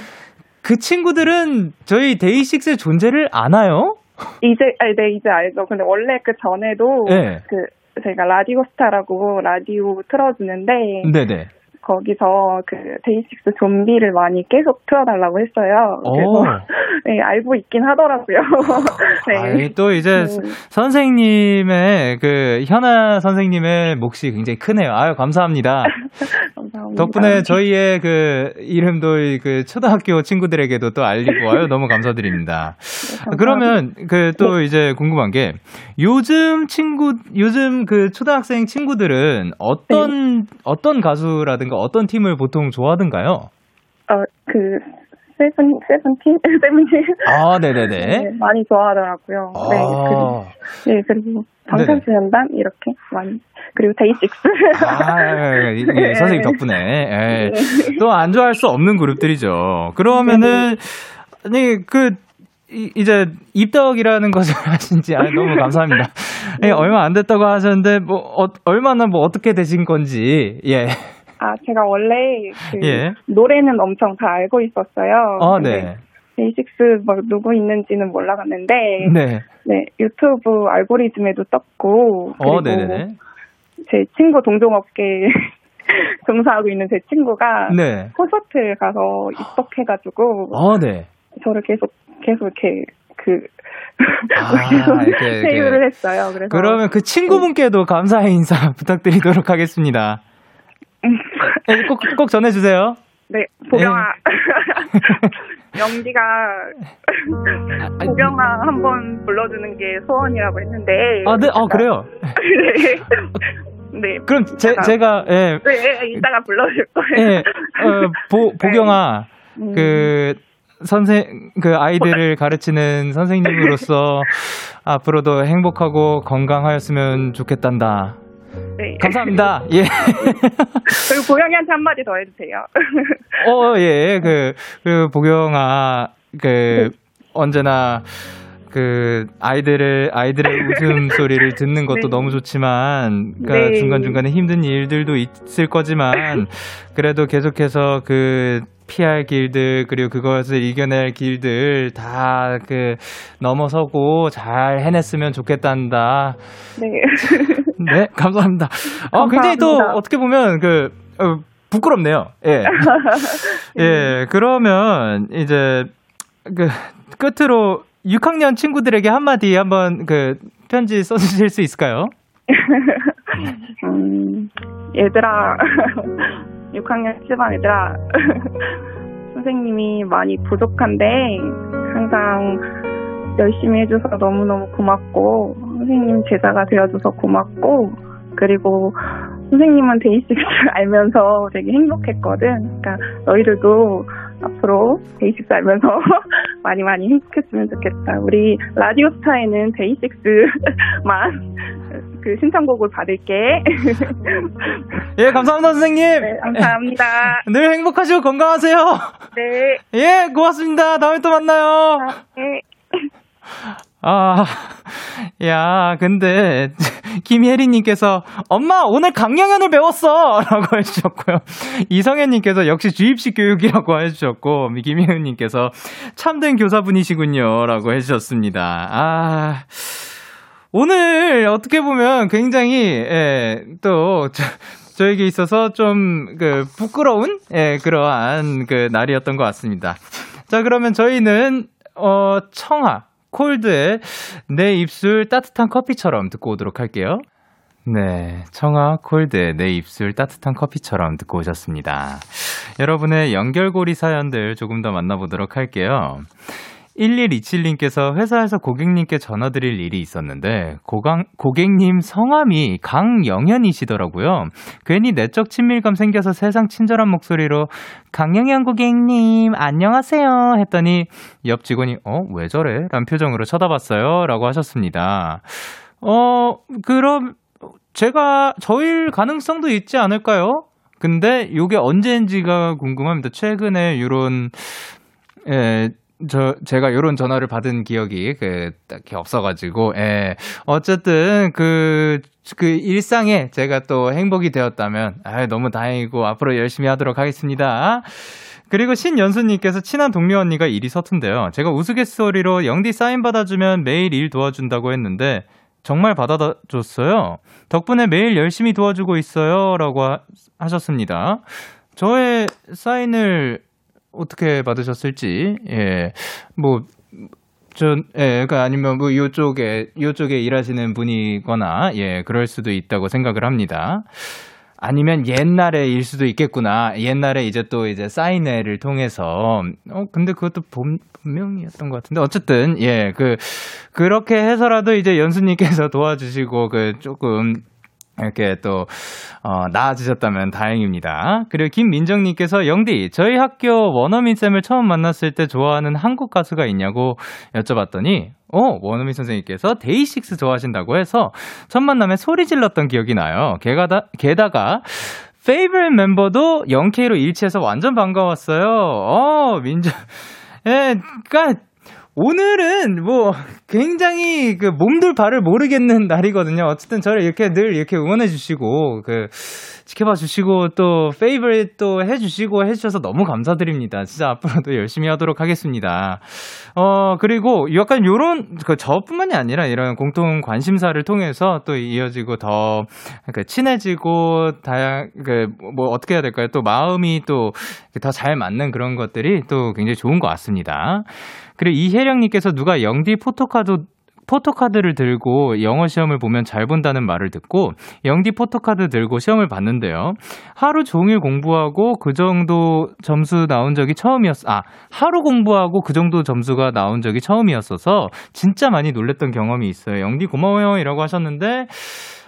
그 친구들은 저희 데이식스의 존재를 아나요? 이제 아니, 네 이제 알죠. 근데 원래 그 전에도 네. 그 저희가 라디오 스타라고 라디오 틀어주는데 네네. 거기서 그 데이식스 좀비를 많이 계속 틀어달라고 했어요. 오. 그래서 네, 알고 있긴 하더라고요. 네. 아이, 또 이제 네. 선생님의 그 현아 선생님의 몫이 굉장히 크네요. 아유 감사합니다. 덕분에 저희의 그 이름도 그 초등학교 친구들에게도 또 알리고 아유 너무 감사드립니다. 감사합니다. 그러면 그 네. 또 이제 궁금한 게 요즘 친구 요즘 그 초등학생 친구들은 어떤 네. 어떤 가수라든가 어떤 팀을 보통 좋아하던가요? 어, 그 세븐 세븐틴 세븐틴 아 네네네. 네, 많이 좋아하더라고요. 네, 그리고, 아, 네 그리고 방탄소년단 이렇게 많이 그리고 데이식스. 아, 이- 이 네. 선생님 덕분에 예. 네. 또안 좋아할 수 없는 그룹들이죠. 그러면은 아니 그 이- 이제 입덕이라는 것을 하신지 아, 너무 감사합니다. 예, 얼마 안 됐다고 하셨는데 뭐 어, 얼마나 뭐 어떻게 되신 건지 예. 아 제가 원래 그 예. 노래는 엄청 다 알고 있었어요. 어, 근데 네. 데이식스 뭐 누구 있는지는 몰라갔는데 네. 네, 유튜브 알고리즘에도 떴고 그리고 어. 제 친구 동종업계 종사하고 있는 제 친구가 네. 콘서트를 가서 입덕해가지고 어, 네. 저를 계속 계속 이렇게 그 아, 계속 이렇게, 이렇게. 회유를 했어요. 그래서 그러면 그 친구분께도 감사의 인사 부탁드리도록 하겠습니다. 예, 꼭, 꼭 전해주세요. 네 보경아 영디가 보경아 한번 불러주는 게 소원이라고 했는데. 아, 네, 아, 그래요? 네. 네. 그럼 제, 이따가- 제가, 예, 네, 이따가 불러줄 거예요. 예, 어, 보, 보경아, 음. 그, 선생, 그 아이들을 가르치는 선생님으로서 앞으로도 행복하고 건강하였으면 좋겠단다. 네. 감사합니다. 예. 그리고 보경이한테 한마디 더 해주세요. 어, 예, 그, 그, 보경아, 그, 언제나, 그, 아이들을, 아이들의 웃음 소리를 듣는 것도 네. 너무 좋지만, 그니까 네. 중간 중간에 힘든 일들도 있을 거지만, 그래도 계속해서 그, 피할 길들, 그리고 그것을 이겨낼 길들 다 그, 넘어서고 잘 해냈으면 좋겠단다. 네. 네, 감사합니다. 어, 굉장히 또 감사합니다. 어떻게 보면 그 어, 부끄럽네요. 예. 예, 그러면 이제 그 끝으로 6학년 친구들에게 한마디 한번 그 편지 써주실 수 있을까요? 음, 얘들아, 6학년 7반 얘들아, 선생님이 많이 부족한데, 항상 열심히 해줘서 너무너무 고맙고, 선생님 제자가 되어줘서 고맙고, 그리고 선생님은 데이식스 알면서 되게 행복했거든. 그러니까 너희들도 앞으로 데이식스 알면서 많이 많이 행복했으면 좋겠다. 우리 라디오 스타에는 데이식스만 그 신청곡을 받을게. 예, 감사합니다, 선생님. 네, 감사합니다. 늘 행복하시고 건강하세요. 네. 예, 고맙습니다. 다음에 또 만나요. 네. 아, 야, 근데, 김혜리님께서, 엄마, 오늘 강영현을 배웠어! 라고 해주셨고요. 이성현님께서, 역시 주입식 교육이라고 해주셨고, 김혜은님께서, 참된 교사분이시군요. 라고 해주셨습니다. 아, 오늘, 어떻게 보면 굉장히, 예, 또, 저, 저에게 있어서 좀, 그, 부끄러운, 예, 그러한 그 날이었던 것 같습니다. 자, 그러면 저희는, 어, 청아, 콜드의 내 입술 따뜻한 커피처럼 듣고 오도록 할게요. 네. 청아 콜드의 내 입술 따뜻한 커피처럼 듣고 오셨습니다. 여러분의 연결고리 사연들 조금 더 만나보도록 할게요. 1127님께서 회사에서 고객님께 전화드릴 일이 있었는데 고강, 고객님 성함이 강영현이시더라고요. 괜히 내적 친밀감 생겨서 세상 친절한 목소리로 강영현 고객님 안녕하세요 했더니 옆 직원이 어 왜 저래? 란 표정으로 쳐다봤어요 라고 하셨습니다. 어 그럼 제가 저일 가능성도 있지 않을까요? 근데 요게 언제인지가 궁금합니다. 최근에 요런 예, 저, 제가 요런 전화를 받은 기억이, 그, 딱히 없어가지고, 예. 어쨌든, 그, 그 일상에 제가 또 행복이 되었다면, 아 너무 다행이고, 앞으로 열심히 하도록 하겠습니다. 그리고 신연수님께서 친한 동료 언니가 일이 서툰데요. 제가 우스갯소리로 영디 사인 받아주면 매일 일 도와준다고 했는데, 정말 받아줬어요. 덕분에 매일 열심히 도와주고 있어요. 라고 하, 하셨습니다. 저의 사인을 어떻게 받으셨을지, 예, 뭐, 전, 예, 그니까 아니면 뭐 요쪽에, 요쪽에 일하시는 분이거나, 예, 그럴 수도 있다고 생각을 합니다. 아니면 옛날에 일 수도 있겠구나. 옛날에 이제 또 이제 사인회를 통해서, 어, 근데 그것도 본, 분명이었던 것 같은데. 어쨌든, 예, 그, 그렇게 해서라도 이제 연수님께서 도와주시고, 그, 조금, 이렇게 또, 어, 나아지셨다면 다행입니다. 그리고 김민정님께서, 영디, 저희 학교 원어민쌤을 처음 만났을 때 좋아하는 한국 가수가 있냐고 여쭤봤더니, 어, 원어민 선생님께서 데이식스 좋아하신다고 해서 첫 만남에 소리 질렀던 기억이 나요. 게다가, 게다가, favorite 멤버도 영케이로 일치해서 완전 반가웠어요. 어, 민정, 예, 그니까, 오늘은 뭐 굉장히 그 몸둘 바를 모르겠는 날이거든요. 어쨌든 저를 이렇게 늘 이렇게 응원해 주시고 그 지켜봐 주시고 또 favorite 또 해 주시고 해 주셔서 너무 감사드립니다. 진짜 앞으로도 열심히 하도록 하겠습니다. 어 그리고 약간 요런 그 저뿐만이 아니라 이런 공통 관심사를 통해서 또 이어지고 더 그 친해지고 다양 그 뭐 어떻게 해야 될까요? 또 마음이 또 더 잘 맞는 그런 것들이 또 굉장히 좋은 것 같습니다. 그리고 이혜령님께서 누가 영디 포토카 드 포토카드를 들고 영어 시험을 보면 잘 본다는 말을 듣고 영디 포토카드 들고 시험을 봤는데요. 하루 종일 공부하고 그 정도 점수 나온 적이 처음이었, 아, 하루 공부하고 그 정도 점수가 나온 적이 처음이었어서 진짜 많이 놀랬던 경험이 있어요. 영디 고마워요. 이라고 하셨는데,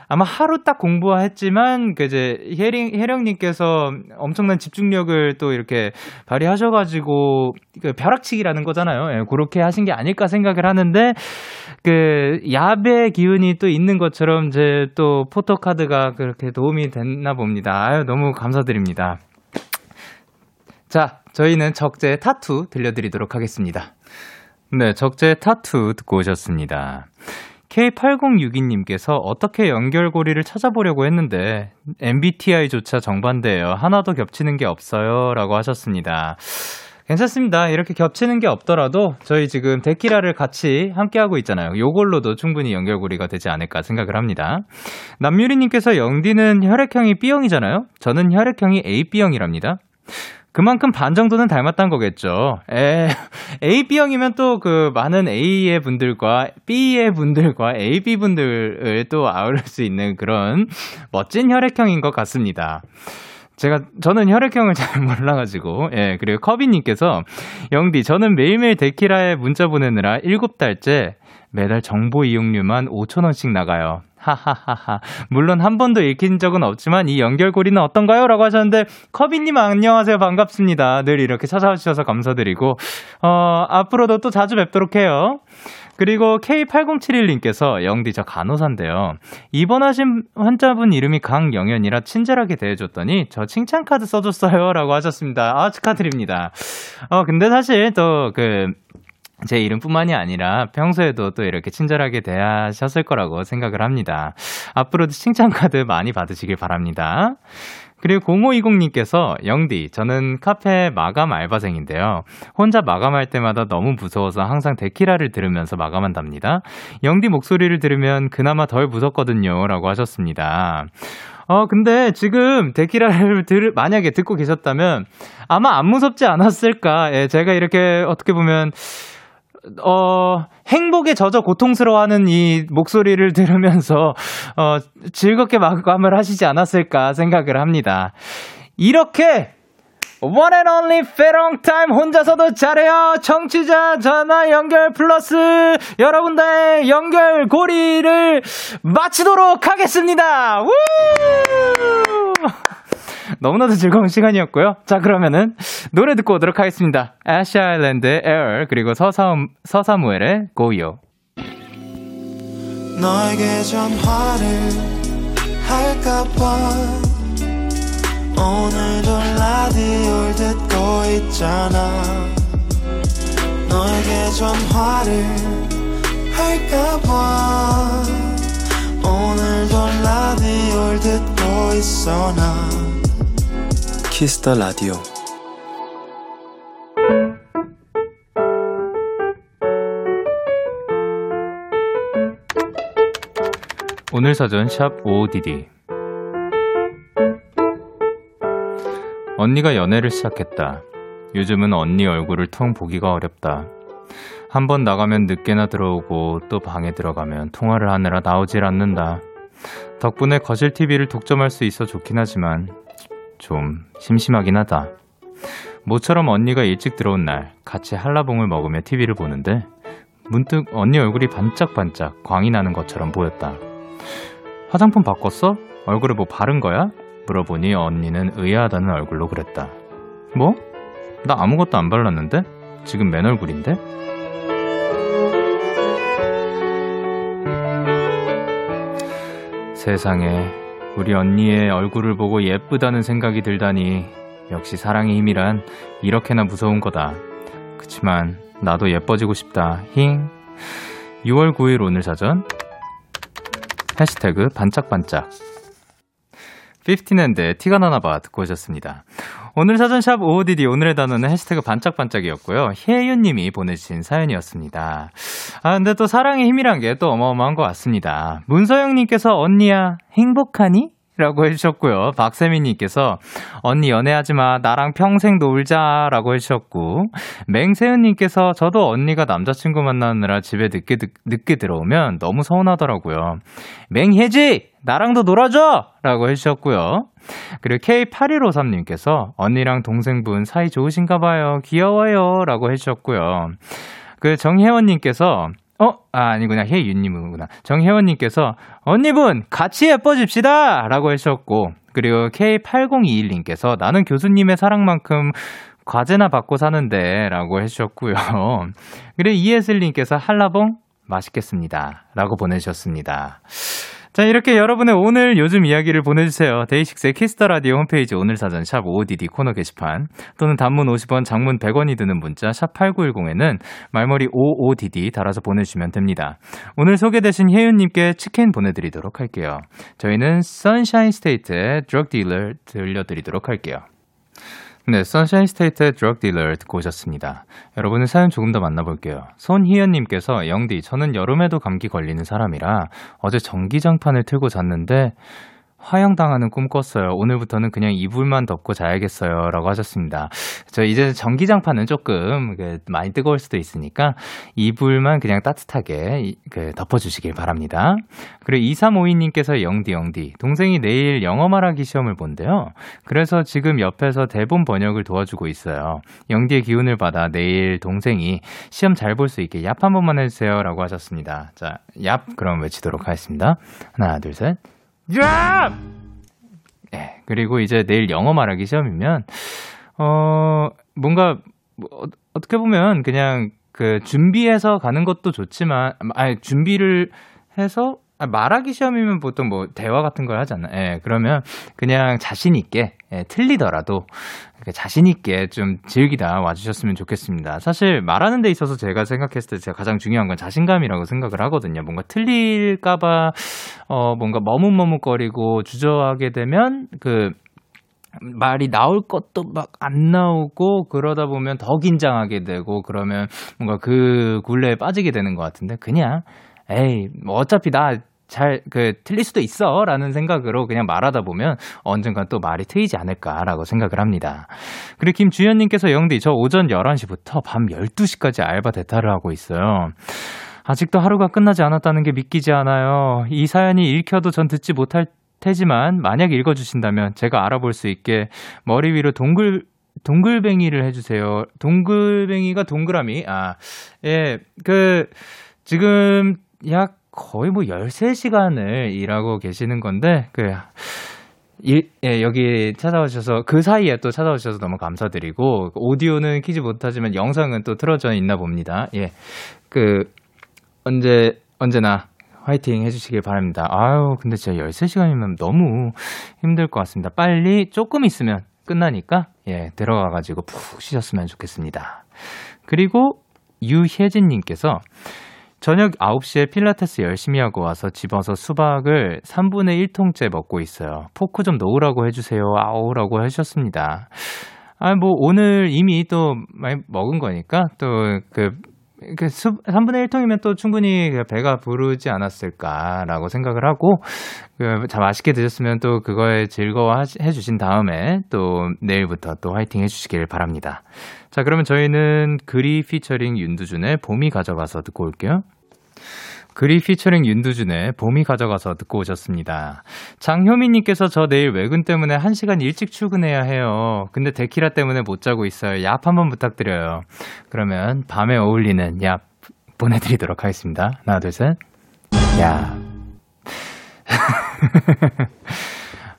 아마 하루 딱 공부했지만 그 이제 혜령 혜령님께서 엄청난 집중력을 또 이렇게 발휘하셔가지고 그 벼락치기라는 거잖아요. 예, 그렇게 하신 게 아닐까 생각을 하는데 그 야배 기운이 또 있는 것처럼 이제 또 포토 카드가 그렇게 도움이 됐나 봅니다. 아유 너무 감사드립니다. 자, 저희는 적재 타투 들려드리도록 하겠습니다. 네, 적재 타투 듣고 오셨습니다. K8062님께서 어떻게 연결고리를 찾아보려고 했는데 MBTI조차 정반대예요. 하나도 겹치는 게 없어요. 라고 하셨습니다. 괜찮습니다. 이렇게 겹치는 게 없더라도 저희 지금 데키라를 같이 함께하고 있잖아요. 요걸로도 충분히 연결고리가 되지 않을까 생각을 합니다. 남유리님께서 영디는 혈액형이 B형이잖아요. 저는 혈액형이 AB형이랍니다. 그만큼 반 정도는 닮았다는 거겠죠. 에, A, B형이면 또 그 많은 A의 분들과 B의 분들과 AB 분들을 또 아우를 수 있는 그런 멋진 혈액형인 것 같습니다. 제가 저는 혈액형을 잘 몰라가지고 예 그리고 커비님께서 영디 저는 매일매일 데키라에 문자 보내느라 7달째 매달 정보 이용료만 5천 원씩 나가요. 하하하하. 물론 한 번도 읽힌 적은 없지만 이 연결고리는 어떤가요? 라고 하셨는데 커비님 안녕하세요. 반갑습니다. 늘 이렇게 찾아와 주셔서 감사드리고 어 앞으로도 또 자주 뵙도록 해요. 그리고 K8071님께서 영디 저 간호사인데요. 입원하신 환자분 이름이 강영현이라 친절하게 대해줬더니 저 칭찬카드 써줬어요. 라고 하셨습니다. 아, 축하드립니다. 어, 근데 사실 또 그, 제 이름뿐만이 아니라 평소에도 또 이렇게 친절하게 대하셨을 거라고 생각을 합니다. 앞으로도 칭찬카드 많이 받으시길 바랍니다. 그리고 0520님께서 영디, 저는 카페 마감 알바생인데요. 혼자 마감할 때마다 너무 무서워서 항상 데키라를 들으면서 마감한답니다. 영디 목소리를 들으면 그나마 덜 무섭거든요. 라고 하셨습니다. 어, 근데 지금 데키라를 들, 만약에 듣고 계셨다면 아마 안 무섭지 않았을까. 예, 제가 이렇게 어떻게 보면 어, 행복에 젖어 고통스러워하는 이 목소리를 들으면서, 어, 즐겁게 마감을 하시지 않았을까 생각을 합니다. 이렇게, one and only 페롱 타임 혼자서도 잘해요. 청취자 전화 연결 플러스 여러분들의 연결 고리를 마치도록 하겠습니다. 우! 너무나도 즐거운 시간이었고요. 자, 그러면은 노래 듣고 오도록 하겠습니다. 애쉬 아일랜드의 에어 그리고 서사무, 서사무엘의 고요. 너에게 전화를 할까봐 오늘도 라디오를 듣고 있잖아 너에게 전화를 할까봐 오늘도 라디오를 듣고 있어 나 키스 더 라디오 오늘 사전 샵 55DD 언니가 연애를 시작했다. 요즘은 언니 얼굴을 통 보기가 어렵다. 한 번 나가면 늦게나 들어오고 또 방에 들어가면 통화를 하느라 나오질 않는다. 덕분에 거실 TV를 독점할 수 있어 좋긴 하지만 좀 심심하긴 하다. 모처럼 언니가 일찍 들어온 날 같이 한라봉을 먹으며 TV를 보는데 문득 언니 얼굴이 반짝반짝 광이 나는 것처럼 보였다. 화장품 바꿨어? 얼굴에 뭐 바른 거야? 물어보니 언니는 의아하다는 얼굴로 그랬다. 뭐? 나 아무것도 안 발랐는데? 지금 맨 얼굴인데? 세상에 우리 언니의 얼굴을 보고 예쁘다는 생각이 들다니 역시 사랑의 힘이란 이렇게나 무서운 거다. 그치만 나도 예뻐지고 싶다. 힝. 6월 9일 오늘 사전 해시태그 반짝반짝 15앤데 티가 나나봐 듣고 오셨습니다. 오늘 사전샵 OODD 오늘의 단어는 해시태그 반짝반짝이었고요. 혜윤 님이 보내주신 사연이었습니다. 아 근데 또 사랑의 힘이란 게 또 어마어마한 것 같습니다. 문서영 님께서 언니야 행복하니? 라고 해주셨고요. 박세민님께서 언니 연애하지 마. 나랑 평생 놀자. 라고 해주셨고, 맹세은님께서 저도 언니가 남자친구 만나느라 집에 늦게, 늦게 들어오면 너무 서운하더라고요. 맹혜지! 나랑도 놀아줘! 라고 해주셨고요. 그리고 K8153님께서 언니랑 동생분 사이 좋으신가 봐요. 귀여워요. 라고 해주셨고요. 그 정혜원님께서 어? 아, 아니구나. 혜윤님이구나. 정혜원님께서, 언니분, 같이 예뻐집시다! 라고 하셨고, 그리고 K8021님께서, 나는 교수님의 사랑만큼 과제나 받고 사는데, 라고 해주셨고요. 그리고 이예슬님께서, 한라봉? 맛있겠습니다. 라고 보내주셨습니다. 자, 이렇게 여러분의 오늘 요즘 이야기를 보내주세요. 데이식스의 키스 더 라디오 홈페이지 오늘 사전 샵 55DD 코너 게시판 또는 단문 50원, 장문 100원이 드는 문자 샵 8910에는 말머리 55DD 달아서 보내주시면 됩니다. 오늘 소개되신 혜윤님께 치킨 보내드리도록 할게요. 저희는 Sunshine State의 Drug Dealer 들려드리도록 할게요. 네, Sunshine State의 Drug Dealer 듣고 오셨습니다. 여러분의 사연 조금 더 만나볼게요. 손희연님께서 영디, 저는 여름에도 감기 걸리는 사람이라 어제 전기장판을 틀고 잤는데 화형당하는 꿈 꿨어요. 오늘부터는 그냥 이불만 덮고 자야겠어요. 라고 하셨습니다. 저 이제 전기장판은 조금 많이 뜨거울 수도 있으니까 이불만 그냥 따뜻하게 그 덮어주시길 바랍니다. 그리고 2352님께서 영디, 영디. 동생이 내일 영어 말하기 시험을 본대요. 그래서 지금 옆에서 대본 번역을 도와주고 있어요. 영디의 기운을 받아 내일 동생이 시험 잘 볼 수 있게 얍 한 번만 해주세요. 라고 하셨습니다. 자, 얍 그럼 외치도록 하겠습니다. 하나, 둘, 셋. 야! 예, 그리고 이제 내일 영어 말하기 시험이면, 어, 뭔가, 뭐, 어떻게 보면 그냥 그 준비해서 가는 것도 좋지만, 아니, 준비를 해서 아, 말하기 시험이면 보통 뭐 대화 같은 걸 하잖아요. 예, 그러면 그냥 자신 있게 예, 틀리더라도 자신 있게 좀 즐기다 와주셨으면 좋겠습니다. 사실 말하는 데 있어서 제가 생각했을 때 제가 가장 중요한 건 자신감이라고 생각을 하거든요. 뭔가 틀릴까봐 어 뭔가 머뭇머뭇거리고 주저하게 되면 그 말이 나올 것도 막 안 나오고 그러다 보면 더 긴장하게 되고 그러면 뭔가 그 굴레에 빠지게 되는 것 같은데 그냥 에이 뭐 어차피 나 잘, 그, 틀릴 수도 있어. 라는 생각으로 그냥 말하다 보면 언젠간 또 말이 트이지 않을까라고 생각을 합니다. 그리고 김주현님께서 영디, 저 오전 11시부터 밤 12시까지 알바 대타를 하고 있어요. 아직도 하루가 끝나지 않았다는 게 믿기지 않아요. 이 사연이 읽혀도 전 듣지 못할 테지만 만약 읽어주신다면 제가 알아볼 수 있게 머리 위로 동글 동글뱅이를 해주세요. 동글뱅이가 동그라미. 아, 예, 그 지금 약 거의 뭐 13시간을 일하고 계시는 건데, 그, 일, 예, 여기 찾아오셔서, 그 사이에 또 찾아오셔서 너무 감사드리고, 오디오는 키지 못하지만 영상은 또 틀어져 있나 봅니다. 예. 그, 언제, 언제나 화이팅 해주시길 바랍니다. 아유, 근데 진짜 13시간이면 너무 힘들 것 같습니다. 빨리 조금 있으면 끝나니까, 예, 들어가가지고 푹 쉬셨으면 좋겠습니다. 그리고 유혜진님께서, 저녁 9시에 필라테스 열심히 하고 와서 집어서 수박을 3분의 1통째 먹고 있어요. 포크 좀 넣으라고 해주세요. 아우라고 하셨습니다. 아, 뭐, 오늘 이미 또 많이 먹은 거니까 또 그, 그 3분의 1통이면 또 충분히 그 배가 부르지 않았을까라고 생각을 하고, 그, 자, 맛있게 드셨으면 또 그거에 즐거워 해 주신 다음에 또 내일부터 또 화이팅 해주시길 바랍니다. 자, 그러면 저희는 그리 피처링 윤두준의 봄이 가져가서 듣고 올게요. 그리 피처링 윤두준의 봄이 가져가서 듣고 오셨습니다. 장효민님께서 저 내일 외근 때문에 1시간 일찍 출근해야 해요. 근데 데키라 때문에 못 자고 있어요. 얍 한번 부탁드려요. 그러면 밤에 어울리는 얍 보내드리도록 하겠습니다. 하나, 둘, 셋. 야.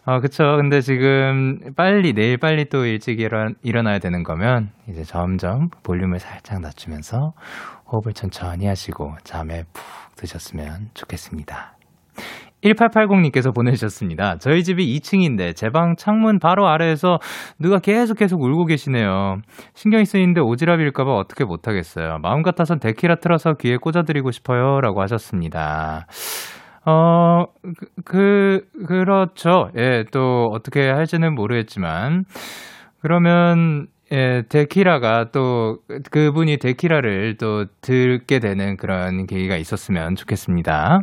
아, 그쵸. 근데 지금 빨리, 내일 빨리 또 일찍 일어, 일어나야 되는 거면 이제 점점 볼륨을 살짝 낮추면서 호흡을 천천히 하시고 잠에 푹 드셨으면 좋겠습니다. 1880님께서 보내주셨습니다. 저희 집이 2층인데 제 방 창문 바로 아래에서 누가 계속 계속 울고 계시네요. 신경이 쓰이는데 오지랖일까봐 어떻게 못하겠어요. 마음 같아선 데키라 틀어서 귀에 꽂아드리고 싶어요. 라고 하셨습니다. 어, 그, 그, 그렇죠. 예, 또 어떻게 할지는 모르겠지만, 그러면, 예, 데키라가 또, 그분이 데키라를 또 듣게 되는 그런 계기가 있었으면 좋겠습니다.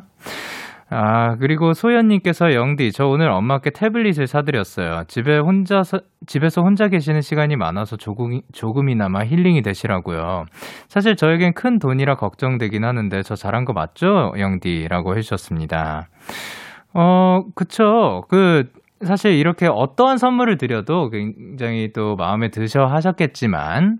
아, 그리고 소연님께서 영디, 저 오늘 엄마께 태블릿을 사드렸어요. 집에 혼자서, 집에서 혼자 계시는 시간이 많아서 조금, 조금이나마 힐링이 되시라고요. 사실 저에겐 큰 돈이라 걱정되긴 하는데 저 잘한 거 맞죠? 영디? 라고 해주셨습니다. 어, 그쵸. 그, 사실 이렇게 어떠한 선물을 드려도 굉장히 또 마음에 드셔 하셨겠지만,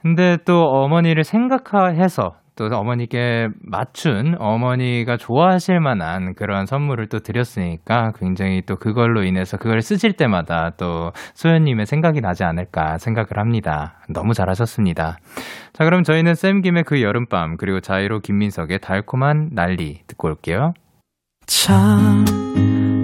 근데 또 어머니를 생각해서 또 어머니께 맞춘 어머니가 좋아하실 만한 그런 선물을 또 드렸으니까 굉장히 또 그걸로 인해서 그걸 쓰실 때마다 또 소연님의 생각이 나지 않을까 생각을 합니다. 너무 잘하셨습니다. 자, 그럼 저희는 쌤김의 그 여름밤 그리고 자이로 김민석의 달콤한 난리 듣고 올게요. 참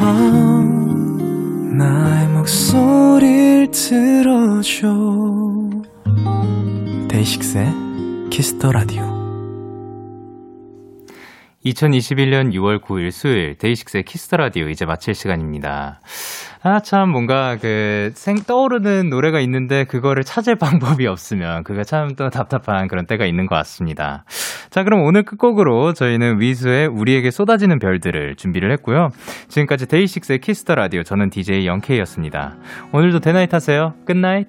밤 나의 목소리를 들어줘 데이식스의 키스 더 라디오 2021년 6월 9일 수요일 데이식스의 키스 더 라디오 이제 마칠 시간입니다. 아 참 뭔가 그 생 떠오르는 노래가 있는데 그거를 찾을 방법이 없으면 그가 참 또 답답한 그런 때가 있는 것 같습니다. 자 그럼 오늘 끝곡으로 저희는 위수의 우리에게 쏟아지는 별들을 준비를 했고요. 지금까지 데이식스의 키스 더 라디오 저는 DJ 영케이였습니다. 오늘도 good night 하세요. Good night.